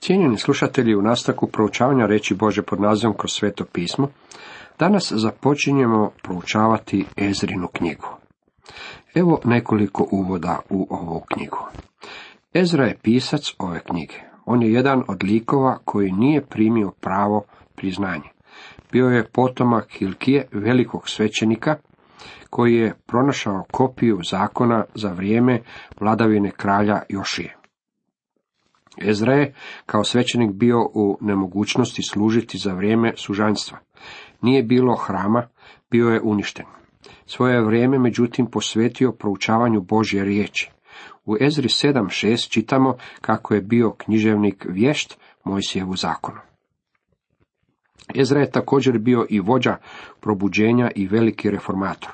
Cijenjeni slušatelji u nastavku proučavanja reći Bože pod nazivom kroz sveto pismo, danas započinjemo proučavati Ezrinu knjigu. Evo nekoliko uvoda u ovu knjigu. Ezra je pisac ove knjige. On je jedan od likova koji nije primio pravo priznanje. Bio je potomak Hilkije, velikog svećenika, koji je pronašao kopiju zakona za vrijeme vladavine kralja Jošije. Ezra je kao svećenik bio u nemogućnosti služiti za vrijeme sužanstva. Nije bilo hrama, bio je uništen. Svoje vrijeme, međutim, posvetio proučavanju Božje riječi. U Ezri 7.6 čitamo kako je bio književnik vješt Mojsijevu zakonu. Ezra je također bio i vođa probuđenja i veliki reformator.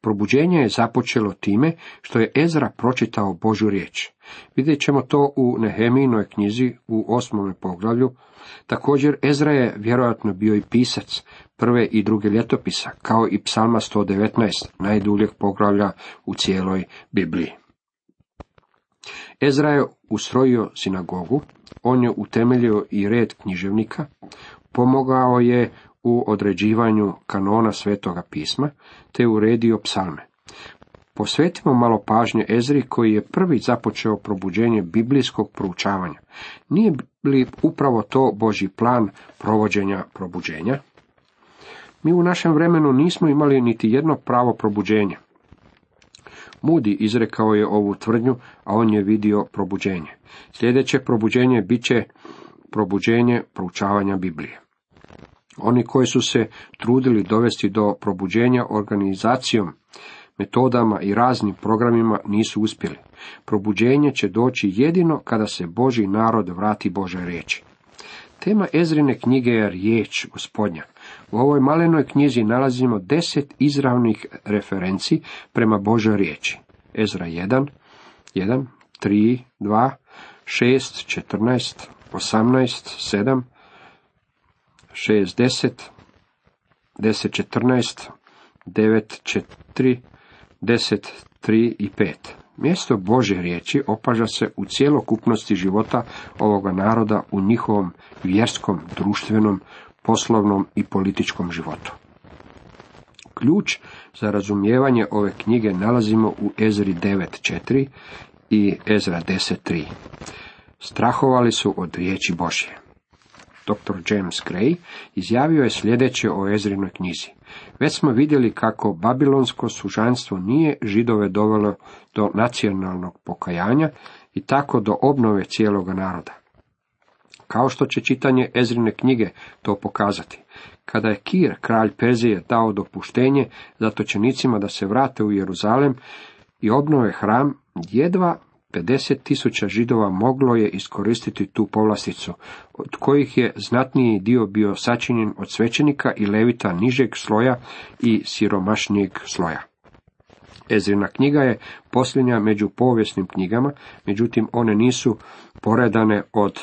Probuđenje je započelo time što je Ezra pročitao Božu riječ. Vidjet ćemo to u Nehemijinoj knjizi u osmome poglavlju. Također Ezra je vjerojatno bio i pisac prve i druge ljetopisa, kao i psalma 119, najduljeg poglavlja u cijeloj Bibliji. Ezra je ustrojio sinagogu, on je utemeljio i red književnika, pomogao je u određivanju kanona svetoga pisma, te uredio psalme. Posvetimo malo pažnje Ezri koji je prvi započeo probuđenje biblijskog proučavanja. Nije li upravo to Boži plan provođenja probuđenja? Mi u našem vremenu nismo imali niti jedno pravo probuđenja. Mudi izrekao je ovu tvrdnju, a on je vidio probuđenje. Sljedeće probuđenje bit će probuđenje proučavanja Biblije. Oni koji su se trudili dovesti do probuđenja organizacijom, metodama i raznim programima nisu uspjeli. Probuđenje će doći jedino kada se Boži narod vrati Bože riječi. Tema Ezrine knjige je riječ gospodnja. U ovoj malenoj knjizi nalazimo deset izravnih referenci prema Božoj riječi. Ezra 1, 1, 3, 2, 6, 14, 18, 7, 6, 10, 10, 14, 9, 4, 10, 3 i 5. Mjesto Bože riječi opaža se u cjelokupnosti života ovoga naroda u njihovom vjerskom, društvenom, poslovnom i političkom životu. Ključ za razumijevanje ove knjige nalazimo u Ezri 9.4 i Ezra 10.3. Strahovali su od riječi Božje. Dr. James Gray izjavio je sljedeće o Ezrinoj knjizi. Već smo vidjeli kako babilonsko sužanstvo nije židove dovelo do nacionalnog pokajanja i tako do obnove cijeloga naroda. Kao što će čitanje Ezrine knjige to pokazati. Kada je Kir, kralj Perzije, dao dopuštenje zatočenicima da se vrate u Jeruzalem i obnove hram, jedva 50 tisuća židova moglo je iskoristiti tu povlasticu, od kojih je znatniji dio bio sačinjen od svećenika i levita nižeg sloja i siromašnijeg sloja. Ezrina knjiga je posljednja među povijesnim knjigama, međutim one nisu poredane od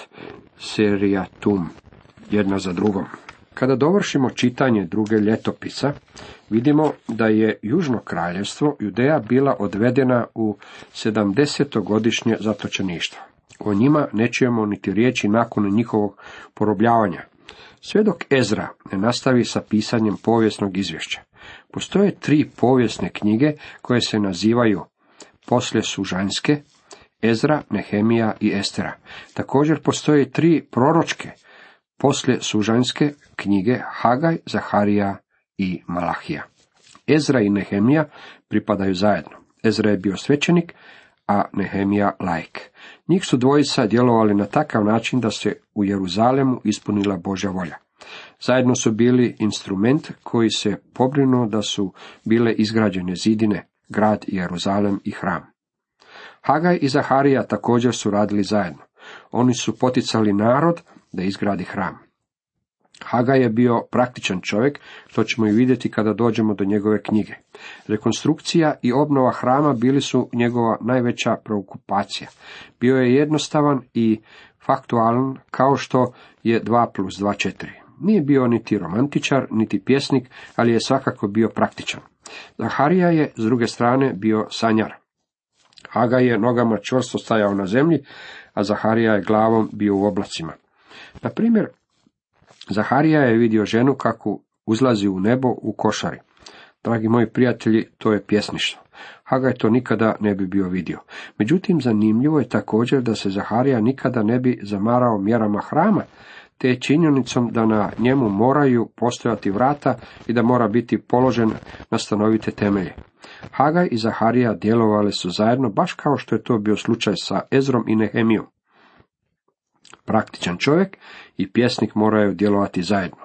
serijatum jedna za drugom. Kada dovršimo čitanje druge ljetopisa, vidimo da je Južno kraljevstvo Judeja bila odvedena u 70-godišnje zatočeništvo. O njima nećemo niti riječi nakon njihovog porobljavanja. Sve dok Ezra ne nastavi sa pisanjem povijesnog izvješća. Postoje tri povijesne knjige koje se nazivaju poslije sužanjske, Ezra, Nehemija i Estera. Također postoje tri proročke, poslije sužanjske knjige Hagaj, Zaharija i Malahija. Ezra i Nehemija pripadaju zajedno. Ezra je bio svećenik, a Nehemija laik. Njih su dvojica djelovali na takav način da se u Jeruzalemu ispunila Božja volja. Zajedno su bili instrument koji se pobrinuo da su bile izgrađene zidine, grad Jeruzalem i hram. Hagaj i Zaharija također su radili zajedno. Oni su poticali narod da izgradi hram. Haga je bio praktičan čovjek, što ćemo i vidjeti kada dođemo do njegove knjige. Rekonstrukcija i obnova hrama bili su njegova najveća preokupacija. Bio je jednostavan i faktualan kao što je 2 plus 2 4. Nije bio niti romantičar, niti pjesnik, ali je svakako bio praktičan. Zaharija je, s druge strane, bio sanjar. Haga je nogama čvrsto stajao na zemlji, a Zaharija je glavom bio u oblacima. Na primjer, Zaharija je vidio ženu kako uzlazi u nebo u košari. Dragi moji prijatelji, to je pjesništvo. Hagaj to nikada ne bi bio vidio. Međutim, zanimljivo je također da se Zaharija nikada ne bi zamarao mjerama hrama, te činjenicom da na njemu moraju postojati vrata i da mora biti položen na stanovite temelje. Hagaj i Zaharija djelovali su zajedno, baš kao što je to bio slučaj sa Ezrom i Nehemijom. Praktičan čovjek i pjesnik moraju djelovati zajedno.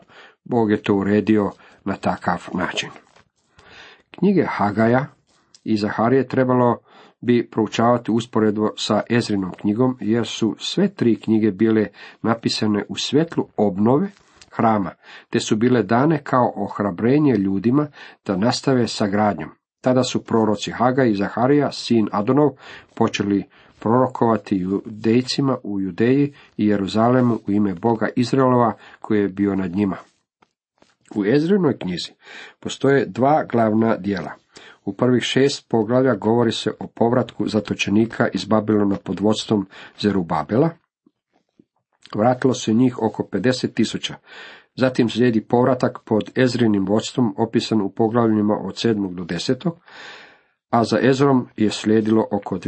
Bog je to uredio na takav način. Knjige Hagaja i Zaharije trebalo bi proučavati usporedbo sa Ezrinom knjigom, jer su sve tri knjige bile napisane u svjetlu obnove hrama, te su bile dane kao ohrabrenje ljudima da nastave sa gradnjom. Tada su proroci Haga i Zaharija, sin Adonov, počeli prorokovati judejcima u Judeji i Jeruzalemu u ime Boga Izraelova koji je bio nad njima. U Ezrinoj knjizi postoje dva glavna dijela. U prvih šest poglavlja govori se o povratku zatočenika iz Babilona pod vodstvom Zerubabela. Vratilo se njih oko 50 tisuća. Zatim slijedi povratak pod Ezrinim vodstvom opisan u poglavljima od 7. do 10. a za Ezrom je slijedilo oko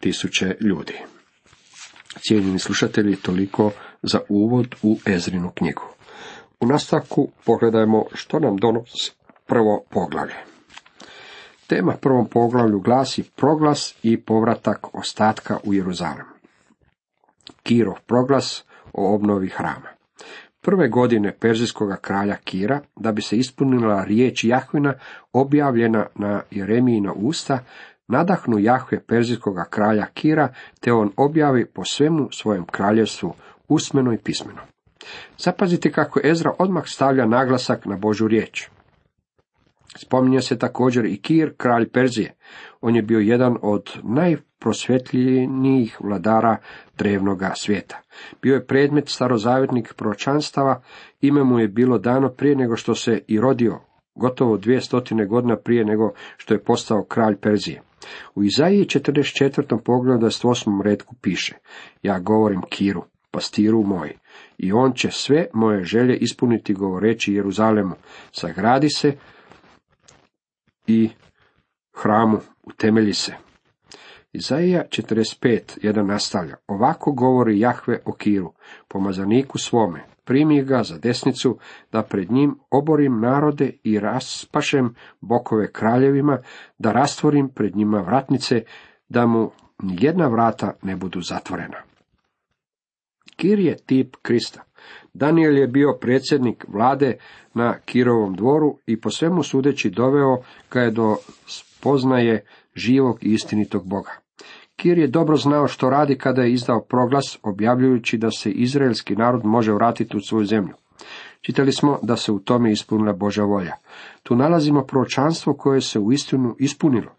tisuće ljudi. Cijenjeni slušatelji, toliko za uvod u Ezrinu knjigu. U nastavku pogledajmo što nam donosi prvo poglavlje. Tema prvom poglavlju glasi proglas i povratak ostatka u Jeruzalem. Kirov proglas o obnovi hrama. Prve godine perzijskog kralja Kira, da bi se ispunila riječ Jahvina objavljena na Jeremijina usta, nadahnu Jahve perzijskog kralja Kira, te on objavi po svemu svojem kraljevstvu usmeno i pismeno. Zapazite kako Ezra odmah stavlja naglasak na Božu riječ. Spominje se također i Kir, kralj Perzije. On je bio jedan od najprosvjetljenijih vladara drevnoga svijeta. Bio je predmet starozavjetnih proročanstava, ime mu je bilo dano prije nego što se i rodio, gotovo dvije stotine godina prije nego što je postao kralj Perzije. U Izaiji 44. pogledu 28. redku piše, ja govorim Kiru, pastiru moj, i on će sve moje želje ispuniti govoreći Jeruzalemu, sagradi se, i hramu utemelji se. Izaija 45, jedan nastavlja. Ovako govori Jahve o Kiru, pomazaniku svome. Primi ga za desnicu, da pred njim oborim narode i raspašem bokove kraljevima, da rastvorim pred njima vratnice, da mu nijedna vrata ne budu zatvorena. Kir je tip Krista. Daniel je bio predsjednik vlade na Kirovom dvoru i po svemu sudeći doveo ga je do spoznaje živog i istinitog Boga. Kir je dobro znao što radi kada je izdao proglas objavljujući da se izraelski narod može vratiti u svoju zemlju. Čitali smo da se u tome ispunila Božja volja. Tu nalazimo proročanstvo koje se u istinu ispunilo.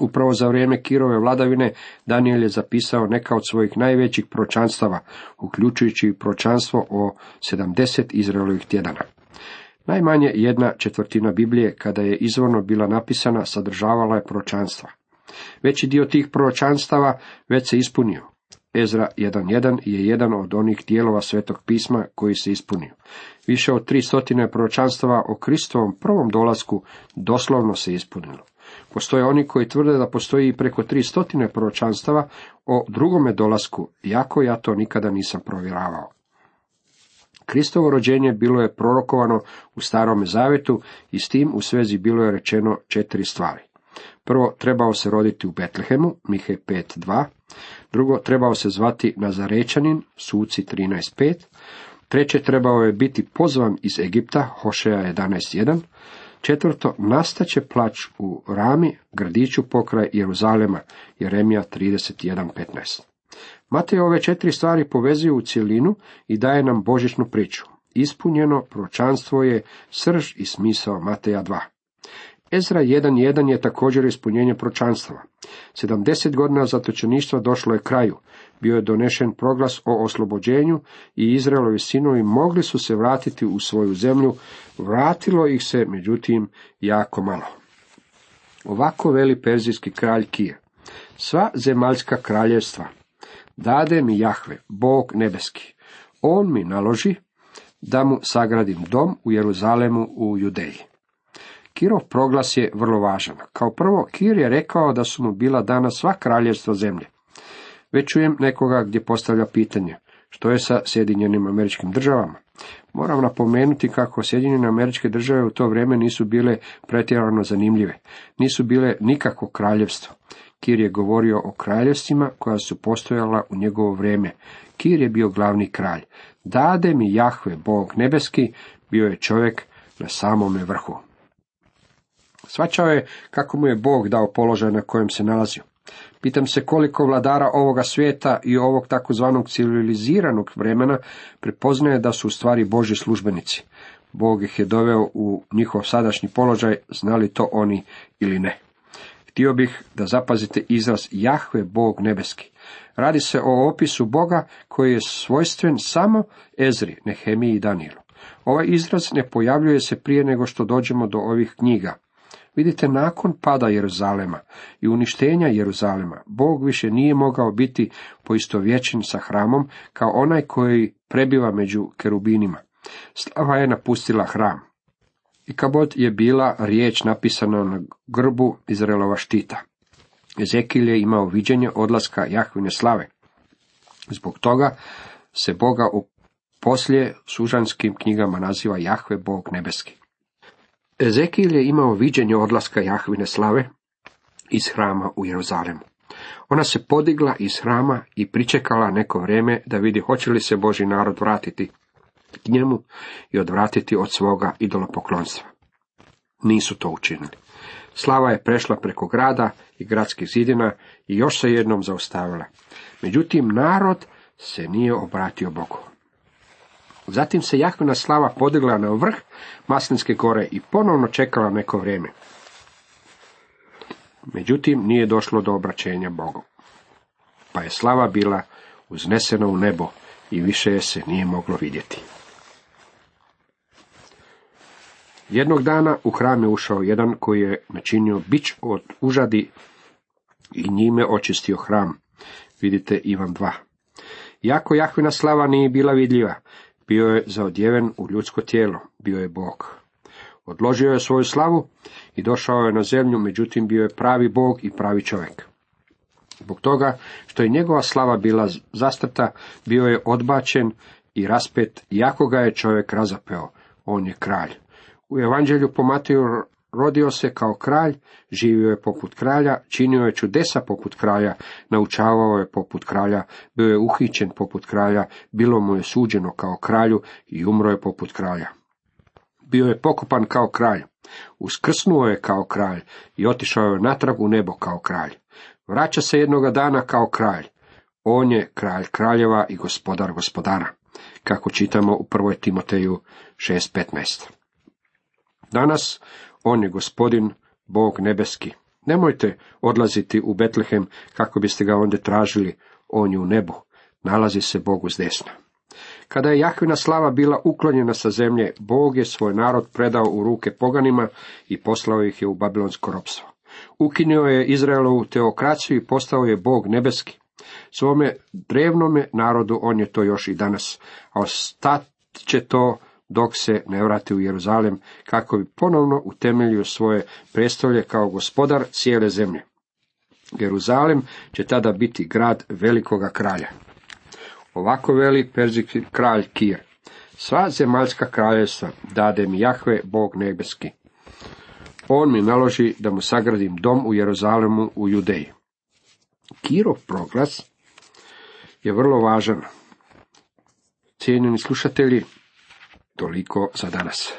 Upravo za vrijeme Kirove vladavine Daniel je zapisao neka od svojih najvećih pročanstava, uključujući i pročanstvo o 70 Izraelovih tjedana. Najmanje jedna četvrtina Biblije, kada je izvorno bila napisana, sadržavala je proročanstva. Veći dio tih proročanstava već se ispunio. Ezra 1.1 je jedan od onih dijelova svetog pisma koji se ispunio. Više od tri stotine proročanstava o Kristovom prvom dolasku doslovno se ispunilo. Postoje oni koji tvrde da postoji preko tri stotine proročanstava o drugome dolasku, iako ja to nikada nisam provjeravao. Kristovo rođenje bilo je prorokovano u starome zavetu i s tim u svezi bilo je rečeno četiri stvari. Prvo, trebao se roditi u Betlehemu, Mihe 5.2. Drugo, trebao se zvati Nazarečanin, Suci 13.5. Treće, trebao je biti pozvan iz Egipta, Hošeja 11.1. Četvrto, nastaće plać u Rami, gradiću pokraj Jeruzalema, Jeremija 31.15. Matej ove četiri stvari povezuju u cjelinu i daje nam božićnu priču. Ispunjeno pročanstvo je srž i smisao Mateja 2. Ezra 1.1 je također ispunjenje pročanstva. 70 godina zatočeništva došlo je kraju. Bio je donešen proglas o oslobođenju i Izraelovi sinovi mogli su se vratiti u svoju zemlju. Vratilo ih se, međutim, jako malo. Ovako veli perzijski kralj Kir. Sva zemaljska kraljevstva, Dade mi Jahve, Bog nebeski. On mi naloži da mu sagradim dom u Jeruzalemu u Judeji. Kirov proglas je vrlo važan. Kao prvo, Kir je rekao da su mu bila dana sva kraljevstva zemlje. Već čujem nekoga gdje postavlja pitanje, što je sa Sjedinjenim američkim državama? Moram napomenuti kako Sjedinjene američke države u to vrijeme nisu bile pretjerano zanimljive, nisu bile nikakvo kraljevstvo. Kir je govorio o kraljevstvima koja su postojala u njegovo vrijeme. Kir je bio glavni kralj. Dade mi Jahve, Bog nebeski, bio je čovjek na samome vrhu. Svačao je kako mu je Bog dao položaj na kojem se nalazio. Pitam se koliko vladara ovoga svijeta i ovog takozvanog civiliziranog vremena prepoznaje da su u stvari Boži službenici. Bog ih je doveo u njihov sadašnji položaj, znali to oni ili ne. Htio bih da zapazite izraz Jahve Bog nebeski. Radi se o opisu Boga koji je svojstven samo Ezri, Nehemiji i Danielu. Ovaj izraz ne pojavljuje se prije nego što dođemo do ovih knjiga. Vidite, nakon pada Jeruzalema i uništenja Jeruzalema, Bog više nije mogao biti poistovjećen sa hramom kao onaj koji prebiva među kerubinima. Slava je napustila hram. I kabod je bila riječ napisana na grbu Izraelova štita. Ezekil je imao viđenje odlaska Jahvine slave. Zbog toga se Boga u poslije sužanskim knjigama naziva Jahve Bog nebeski. Ezekil je imao viđenje odlaska Jahvine slave iz hrama u Jeruzalemu. Ona se podigla iz hrama i pričekala neko vrijeme da vidi hoće li se Boži narod vratiti k njemu i odvratiti od svoga idolopoklonstva. Nisu to učinili. Slava je prešla preko grada i gradskih zidina i još se jednom zaustavila. Međutim, narod se nije obratio Bogu. Zatim se Jahvina slava podigla na vrh Maslinske gore i ponovno čekala neko vrijeme. Međutim, nije došlo do obraćenja Bogu. Pa je slava bila uznesena u nebo i više je se nije moglo vidjeti. Jednog dana u hram je ušao jedan koji je načinio bić od užadi i njime očistio hram. Vidite Ivan 2. Jako Jahvina slava nije bila vidljiva, bio je zaodjeven u ljudsko tijelo, bio je Bog. Odložio je svoju slavu i došao je na zemlju, međutim bio je pravi Bog i pravi čovjek. Zbog toga što je njegova slava bila zastrta, bio je odbačen i raspet, iako ga je čovjek razapeo, on je kralj. U evanđelju po Mateju rodio se kao kralj, živio je poput kralja, činio je čudesa poput kralja, naučavao je poput kralja, bio je uhićen poput kralja, bilo mu je suđeno kao kralju i umro je poput kralja. Bio je pokopan kao kralj, uskrsnuo je kao kralj i otišao je natrag u nebo kao kralj. Vraća se jednoga dana kao kralj. On je kralj kraljeva i gospodar gospodara, kako čitamo u 1. Timoteju 6.15. Danas on je gospodin, Bog nebeski. Nemojte odlaziti u Betlehem kako biste ga onda tražili, on je u nebu, nalazi se Bogu s desna. Kada je Jahvina slava bila uklonjena sa zemlje, Bog je svoj narod predao u ruke poganima i poslao ih je u babilonsko ropstvo. Ukinio je Izraelovu teokraciju i postao je Bog nebeski. Svome drevnome narodu on je to još i danas, a ostat će to dok se ne vrati u Jeruzalem, kako bi ponovno utemeljio svoje prestolje kao gospodar cijele zemlje. Jeruzalem će tada biti grad velikoga kralja. Ovako veli perzijski kralj Kir. Sva zemaljska kraljevstva dade mi Jahve, Bog nebeski. On mi naloži da mu sagradim dom u Jeruzalemu u Judeji. Kirov proglas je vrlo važan. Cijenjeni slušatelji, Toliko za danas.